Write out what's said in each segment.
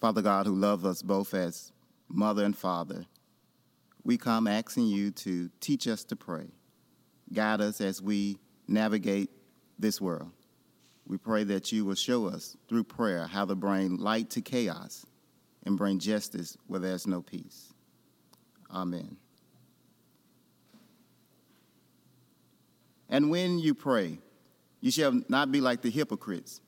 Father God, who loves us both as mother and father, we come asking you to teach us to pray. Guide us as we navigate this world. We pray that you will show us through prayer how to bring light to chaos and bring justice where there's no peace. Amen. And when you pray, you shall not be like the hypocrites,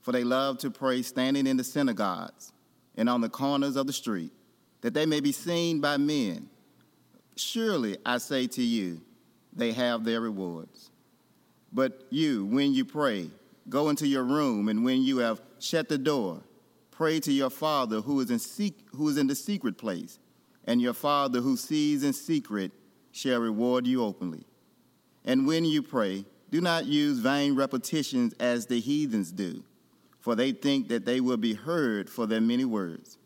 for they love to pray standing in the synagogues and on the corners of the street, that they may be seen by men. Surely, I say to you, they have their rewards. But you, when you pray, go into your room, and when you have shut the door, pray to your Father who is in, sec- who is in the secret place, and your Father who sees in secret shall reward you openly. And when you pray, do not use vain repetitions as the heathens do, for they think that they will be heard for their many words.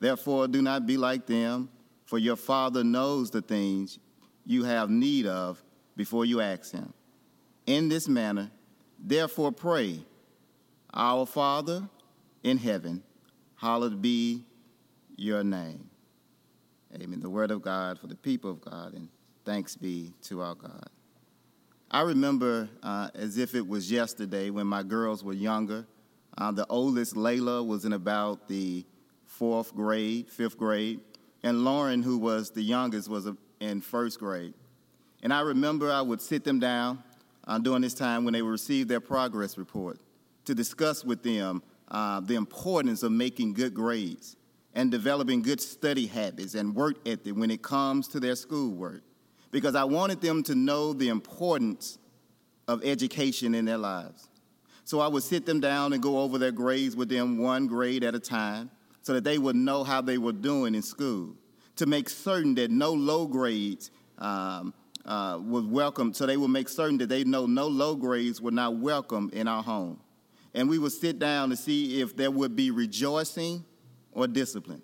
Therefore, do not be like them, for your Father knows the things you have need of before you ask Him. In this manner, therefore, pray Our Father in heaven, hallowed be your name. Amen. The word of God for the people of God, and thanks be to our God. I remember uh, as if it was yesterday when my girls were younger. Uh, the oldest, Layla, was in about the fourth grade, fifth grade, and Lauren, who was the youngest, was in first grade. And I remember I would sit them down uh, during this time when they would receive their progress report to discuss with them uh, the importance of making good grades and developing good study habits and work ethic when it comes to their schoolwork because I wanted them to know the importance of education in their lives. So I would sit them down and go over their grades with them one grade at a time so that they would know how they were doing in school to make certain that no low grades um, uh, was welcome. So they would make certain that they know no low grades were not welcome in our home. And we would sit down to see if there would be rejoicing or discipline.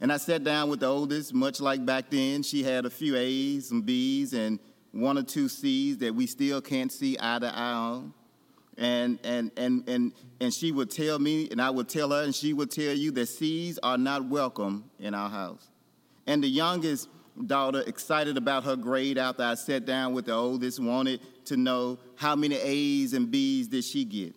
And I sat down with the oldest, much like back then. She had a few A's, some B's, and one or two C's that we still can't see eye to eye on. And, and, and, and, and she would tell me, and I would tell her, and she would tell you that C's are not welcome in our house. And the youngest daughter, excited about her grade after I sat down with the oldest, wanted to know how many A's and B's did she get.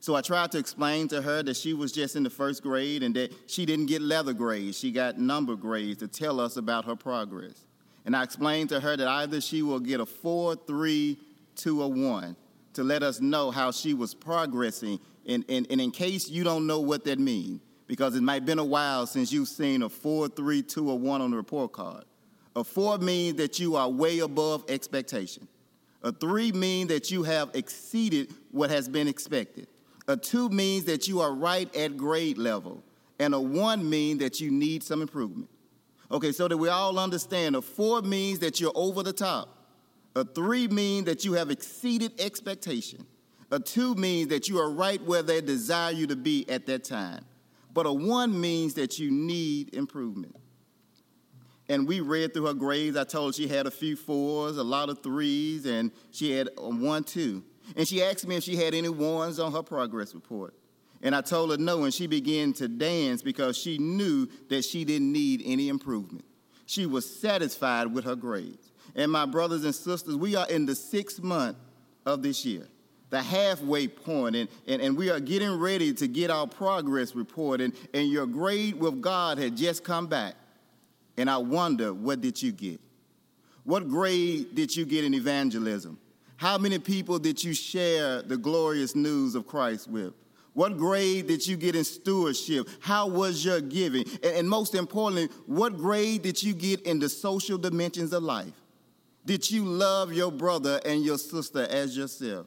So I tried to explain to her that she was just in the first grade and that she didn't get letter grades, she got number grades to tell us about her progress. And I explained to her that either she will get a four, three, two, or one to let us know how she was progressing. And, and, and in case you don't know what that means, because it might have been a while since you've seen a four, three, two, or one on the report card. A four means that you are way above expectation. A three means that you have exceeded what has been expected. A two means that you are right at grade level, and a one means that you need some improvement. Okay, so that we all understand, a four means that you're over the top. A three means that you have exceeded expectation. A two means that you are right where they desire you to be at that time. But a one means that you need improvement. And we read through her grades. I told her she had a few fours, a lot of threes, and she had a one, two. And she asked me if she had any ones on her progress report. And I told her no, and she began to dance because she knew that she didn't need any improvement. She was satisfied with her grades. And my brothers and sisters, we are in the sixth month of this year, the halfway point, and, and, and we are getting ready to get our progress report. And, and your grade with God had just come back. And I wonder, what did you get? What grade did you get in evangelism? How many people did you share the glorious news of Christ with? What grade did you get in stewardship? How was your giving? And, and, most importantly, what grade did you get in the social dimensions of life? Did you love your brother and your sister as yourself?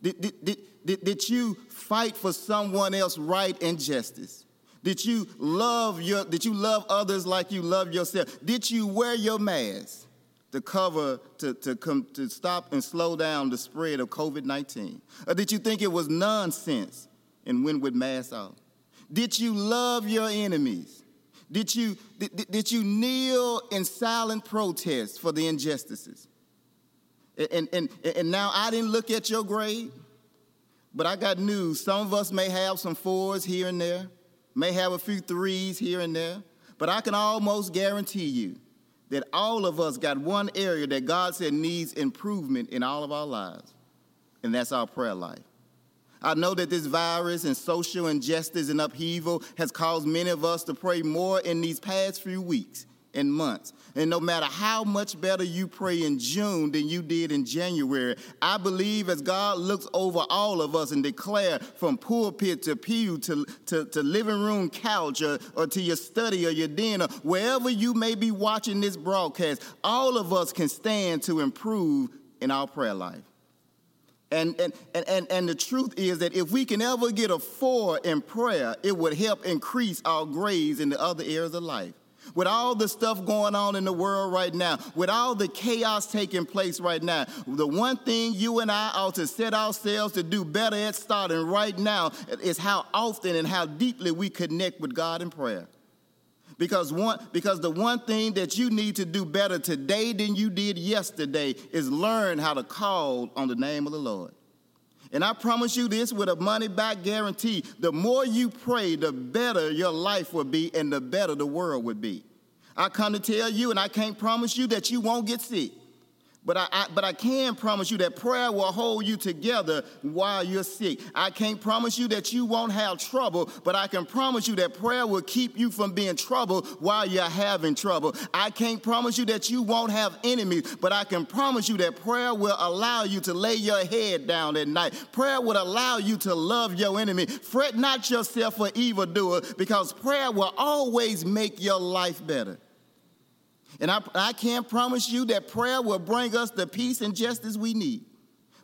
Did, did, did, did, did you fight for someone else right and justice? Did you love your did you love others like you love yourself? Did you wear your mask? to cover, to, to, come, to stop and slow down the spread of COVID 19? Or did you think it was nonsense and went with mass out? Did you love your enemies? Did you, did, did you kneel in silent protest for the injustices? And, and, and now I didn't look at your grade, but I got news. Some of us may have some fours here and there. may have a few threes here and there, but I can almost guarantee you that all of us got one area that God said needs improvement in all of our lives, and that's our prayer life. I know that this virus and social injustice and upheaval has caused many of us to pray more in these past few weeks and months. And no matter how much better you pray in June than you did in January, I believe as God looks over all of us and declare from pulpit to pew to, to, to living room couch or, or to your study or your dinner, wherever you may be watching this broadcast, all of us can stand to improve in our prayer life. And, and, and, and, the truth is that if we can ever get a four in prayer, it would help increase our grades in the other areas of life with all the stuff going on in the world right now, with all the chaos taking place right now, the one thing you and I ought to set ourselves to do better at starting right now is how often and how deeply we connect with God in prayer. Because one because the one thing that you need to do better today than you did yesterday is learn how to call on the name of the Lord. And I promise you this with a money back guarantee the more you pray, the better your life will be and the better the world would be. I come to tell you, and I can't promise you that you won't get sick. But I, I, but I can promise you that prayer will hold you together while you're sick. I can't promise you that you won't have trouble, but I can promise you that prayer will keep you from being troubled while you're having trouble. I can't promise you that you won't have enemies, but I can promise you that prayer will allow you to lay your head down at night. Prayer will allow you to love your enemy. Fret not yourself for evildoer, because prayer will always make your life better. And I, I can't promise you that prayer will bring us the peace and justice we need.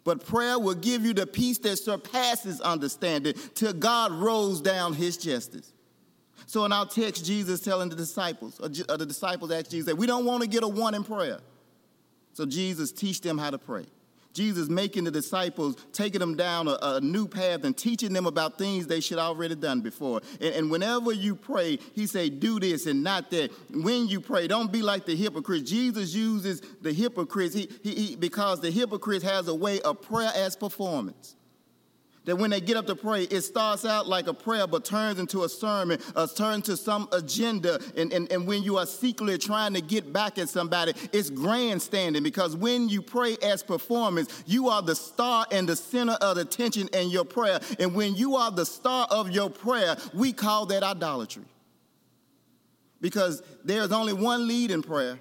But prayer will give you the peace that surpasses understanding till God rolls down his justice. So in our text, Jesus telling the disciples, uh, or uh, the disciples asked Jesus, we don't want to get a one in prayer. So Jesus teach them how to pray. Jesus making the disciples, taking them down a, a, new path and teaching them about things they should already done before. And, and, whenever you pray, he say, do this and not that. When you pray, don't be like the hypocrites. Jesus uses the hypocrites he, he, he, because the hypocrite has a way of prayer as performance that when they get up to pray, it starts out like a prayer, but turns into a sermon, uh, turns to some agenda. And, and, and when you are secretly trying to get back at somebody, it's grandstanding because when you pray as performance, you are the star and the center of attention in your prayer. And when you are the star of your prayer, we call that idolatry. Because there's only one lead in prayer,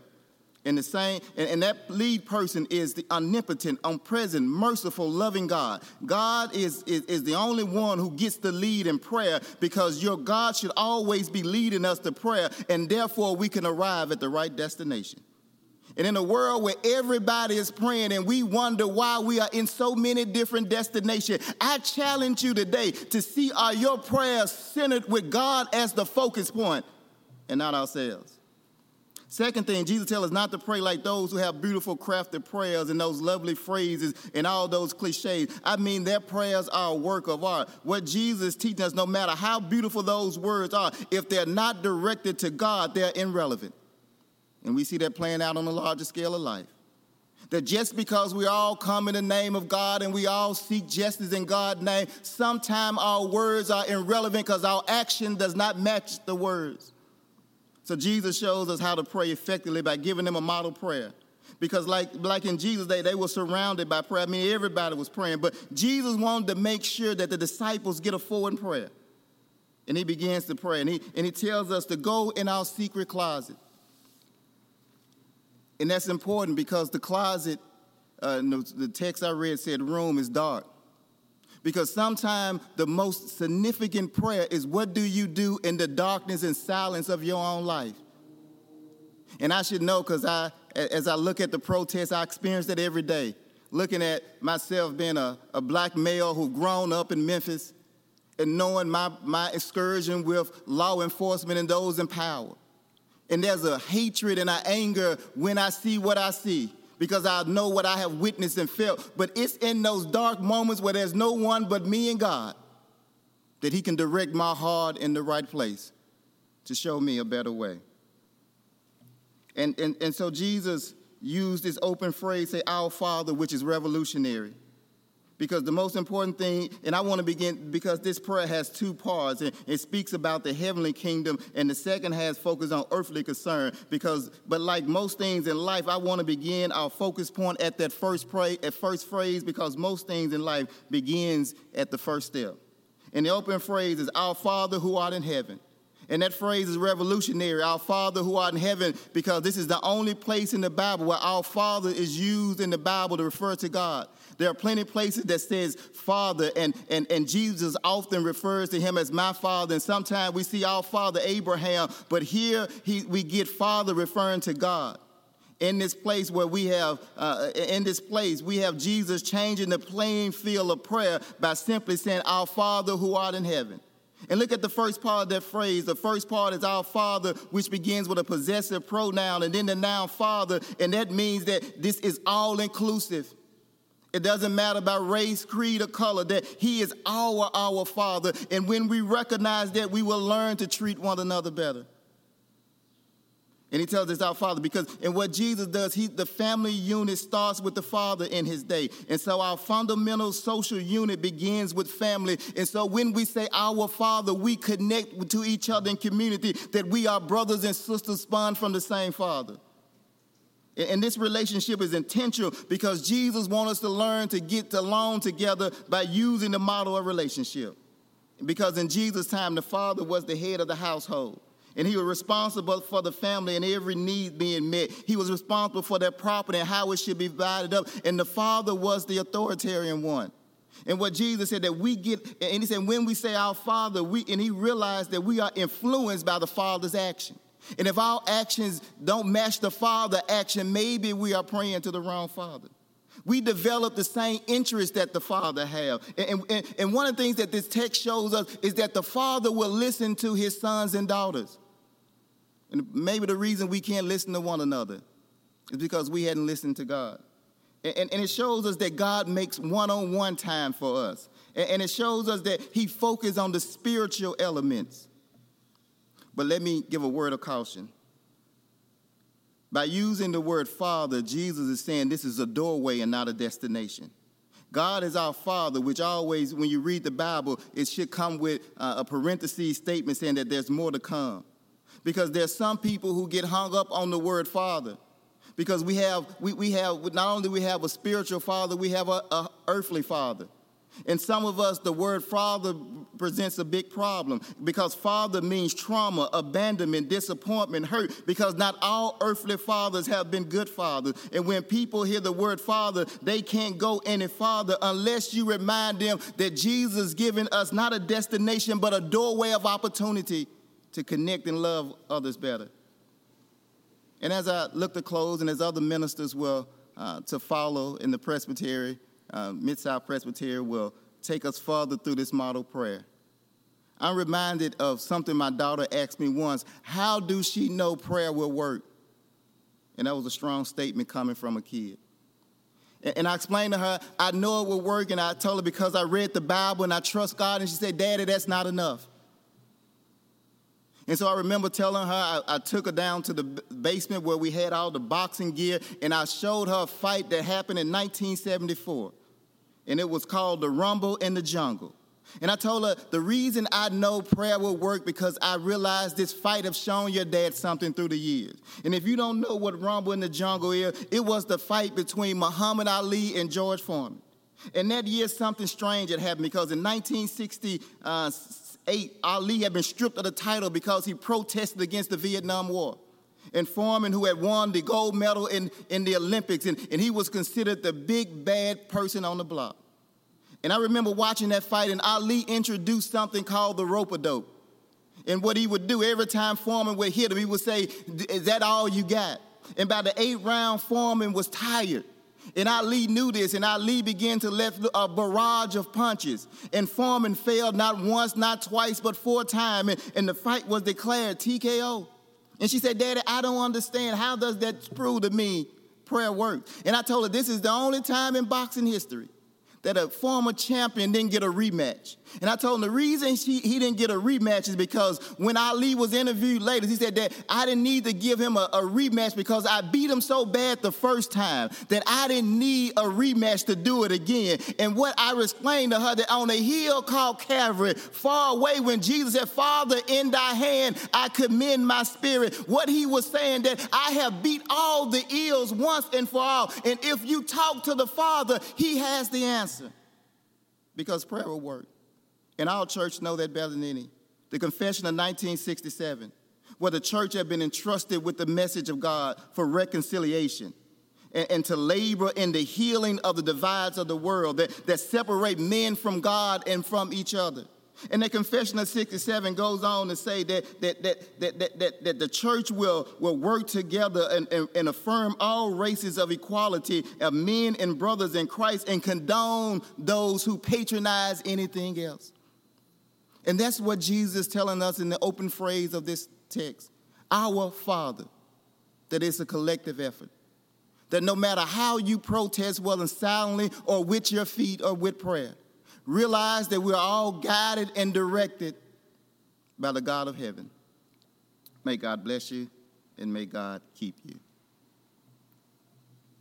and the same, and, and, that lead person is the omnipotent, omnipresent, merciful, loving God. God is, is, is the only one who gets the lead in prayer because your God should always be leading us to prayer, and therefore we can arrive at the right destination. And in a world where everybody is praying and we wonder why we are in so many different destinations, I challenge you today to see are your prayers centered with God as the focus point and not ourselves. Second thing, Jesus tells us not to pray like those who have beautiful crafted prayers and those lovely phrases and all those cliches. I mean, their prayers are a work of art. What Jesus teaches us, no matter how beautiful those words are, if they're not directed to God, they're irrelevant. And we see that playing out on a larger scale of life. That just because we all come in the name of God and we all seek justice in God's name, sometimes our words are irrelevant because our action does not match the words. So Jesus shows us how to pray effectively by giving them a model prayer. Because like, like in Jesus' day, they were surrounded by prayer. I mean, everybody was praying. But Jesus wanted to make sure that the disciples get a forward prayer. And he begins to pray. And he, and he tells us to go in our secret closet. And that's important because the closet, uh, the text I read said room is dark. Because sometimes the most significant prayer is what do you do in the darkness and silence of your own life? And I should know because I, as I look at the protests, I experience it every day. Looking at myself being a, a black male who grown up in Memphis and knowing my, my excursion with law enforcement and those in power. And there's a hatred and an anger when I see what I see because I know what I have witnessed and felt. But it's in those dark moments where there's no one but me and God that He can direct my heart in the right place to show me a better way. And, and, and so Jesus used this open phrase, say, Our Father, which is revolutionary. Because the most important thing, and I want to begin because this prayer has two parts. and it speaks about the heavenly kingdom, and the second has focus on earthly concern. Because, but like most things in life, I want to begin our focus point at that first pray, at first phrase, because most things in life begins at the first step. And the open phrase is, Our Father who art in heaven. And that phrase is revolutionary, our Father who art in heaven, because this is the only place in the Bible where our Father is used in the Bible to refer to God. There are plenty of places that says Father, and, and, and Jesus often refers to him as my Father, and sometimes we see our Father Abraham, but here he, we get Father referring to God. In this place where we have, uh, in this place, we have Jesus changing the playing field of prayer by simply saying, Our Father who art in heaven. And look at the first part of that phrase. The first part is our Father, which begins with a possessive pronoun, and then the noun Father, and that means that this is all inclusive. It doesn't matter about race, creed, or color, that He is our, our Father. And when we recognize that, we will learn to treat one another better. And he tells us our father because in what Jesus does, he the family unit starts with the father in his day. And so our fundamental social unit begins with family. And so when we say our father, we connect to each other in community that we are brothers and sisters spawned from the same father. And this relationship is intentional because Jesus wants us to learn to get along together by using the model of relationship. Because in Jesus' time, the father was the head of the household. And he was responsible for the family and every need being met. He was responsible for their property and how it should be divided up. And the father was the authoritarian one. And what Jesus said that we get, and he said, when we say our father, we, and he realized that we are influenced by the father's action. And if our actions don't match the Father action, maybe we are praying to the wrong Father. We develop the same interests that the Father have. And, and, and one of the things that this text shows us is that the Father will listen to his sons and daughters. And maybe the reason we can't listen to one another is because we hadn't listened to God. And, and, and it shows us that God makes one on one time for us. And, and it shows us that he focuses on the spiritual elements. But let me give a word of caution. By using the word Father, Jesus is saying this is a doorway and not a destination. God is our Father, which always, when you read the Bible, it should come with uh, a parenthesis statement saying that there's more to come. Because there's some people who get hung up on the word Father. Because we have, we, we have, not only we have a spiritual father, we have a, a earthly father. And some of us, the word father presents a big problem because father means trauma, abandonment, disappointment, hurt, because not all earthly fathers have been good fathers. And when people hear the word father, they can't go any farther unless you remind them that Jesus given us not a destination, but a doorway of opportunity to connect and love others better. And as I look to close, and as other ministers will uh, to follow in the presbytery, uh, Mid South Presbytery will take us further through this model prayer. I'm reminded of something my daughter asked me once How do she know prayer will work? And that was a strong statement coming from a kid. And I explained to her, I know it will work, and I told her because I read the Bible and I trust God. And she said, Daddy, that's not enough. And so I remember telling her, I, I, took her down to the basement where we had all the boxing gear, and I showed her a fight that happened in 1974. And it was called The Rumble in the Jungle. And I told her, the reason I know prayer will work because I realized this fight have shown your dad something through the years. And if you don't know what Rumble in the Jungle is, it was the fight between Muhammad Ali and George Foreman. And that year, something strange had happened because in 1960, uh, 8, Ali had been stripped of the title because he protested against the Vietnam War. And Foreman, who had won the gold medal in, in the Olympics, and, and he was considered the big bad person on the block. And I remember watching that fight, and Ali introduced something called the rope a dope. And what he would do every time Foreman would hit him, he would say, Is that all you got? And by the eighth round, Foreman was tired. And Ali knew this, and Ali began to let a barrage of punches. And Foreman failed not once, not twice, but four times. And, and the fight was declared TKO. And she said, Daddy, I don't understand. How does that prove to me prayer works? And I told her, this is the only time in boxing history that a former champion didn't get a rematch. And I told him the reason he, he didn't get a rematch is because when Ali was interviewed later, he said that I didn't need to give him a, a rematch because I beat him so bad the first time that I didn't need a rematch to do it again. And what I explained to her that on a hill called Calvary, far away when Jesus said, Father, in thy hand I commend my spirit. What he was saying that I have beat all the ills once and for all. And if you talk to the Father, he has the answer because prayer will work. And our church know that better than any. The Confession of 1967, where the church had been entrusted with the message of God for reconciliation and, and to labor in the healing of the divides of the world that, that separate men from God and from each other. And the confession of 67 goes on to say that, that, that, that, that, that, that the church will, will work together and, and, and, affirm all races of equality of men and brothers in Christ and condone those who patronize anything else. And that's what Jesus is telling us in the open phrase of this text Our Father, that it's a collective effort. That no matter how you protest, whether silently or with your feet or with prayer, realize that we're all guided and directed by the God of heaven. May God bless you and may God keep you.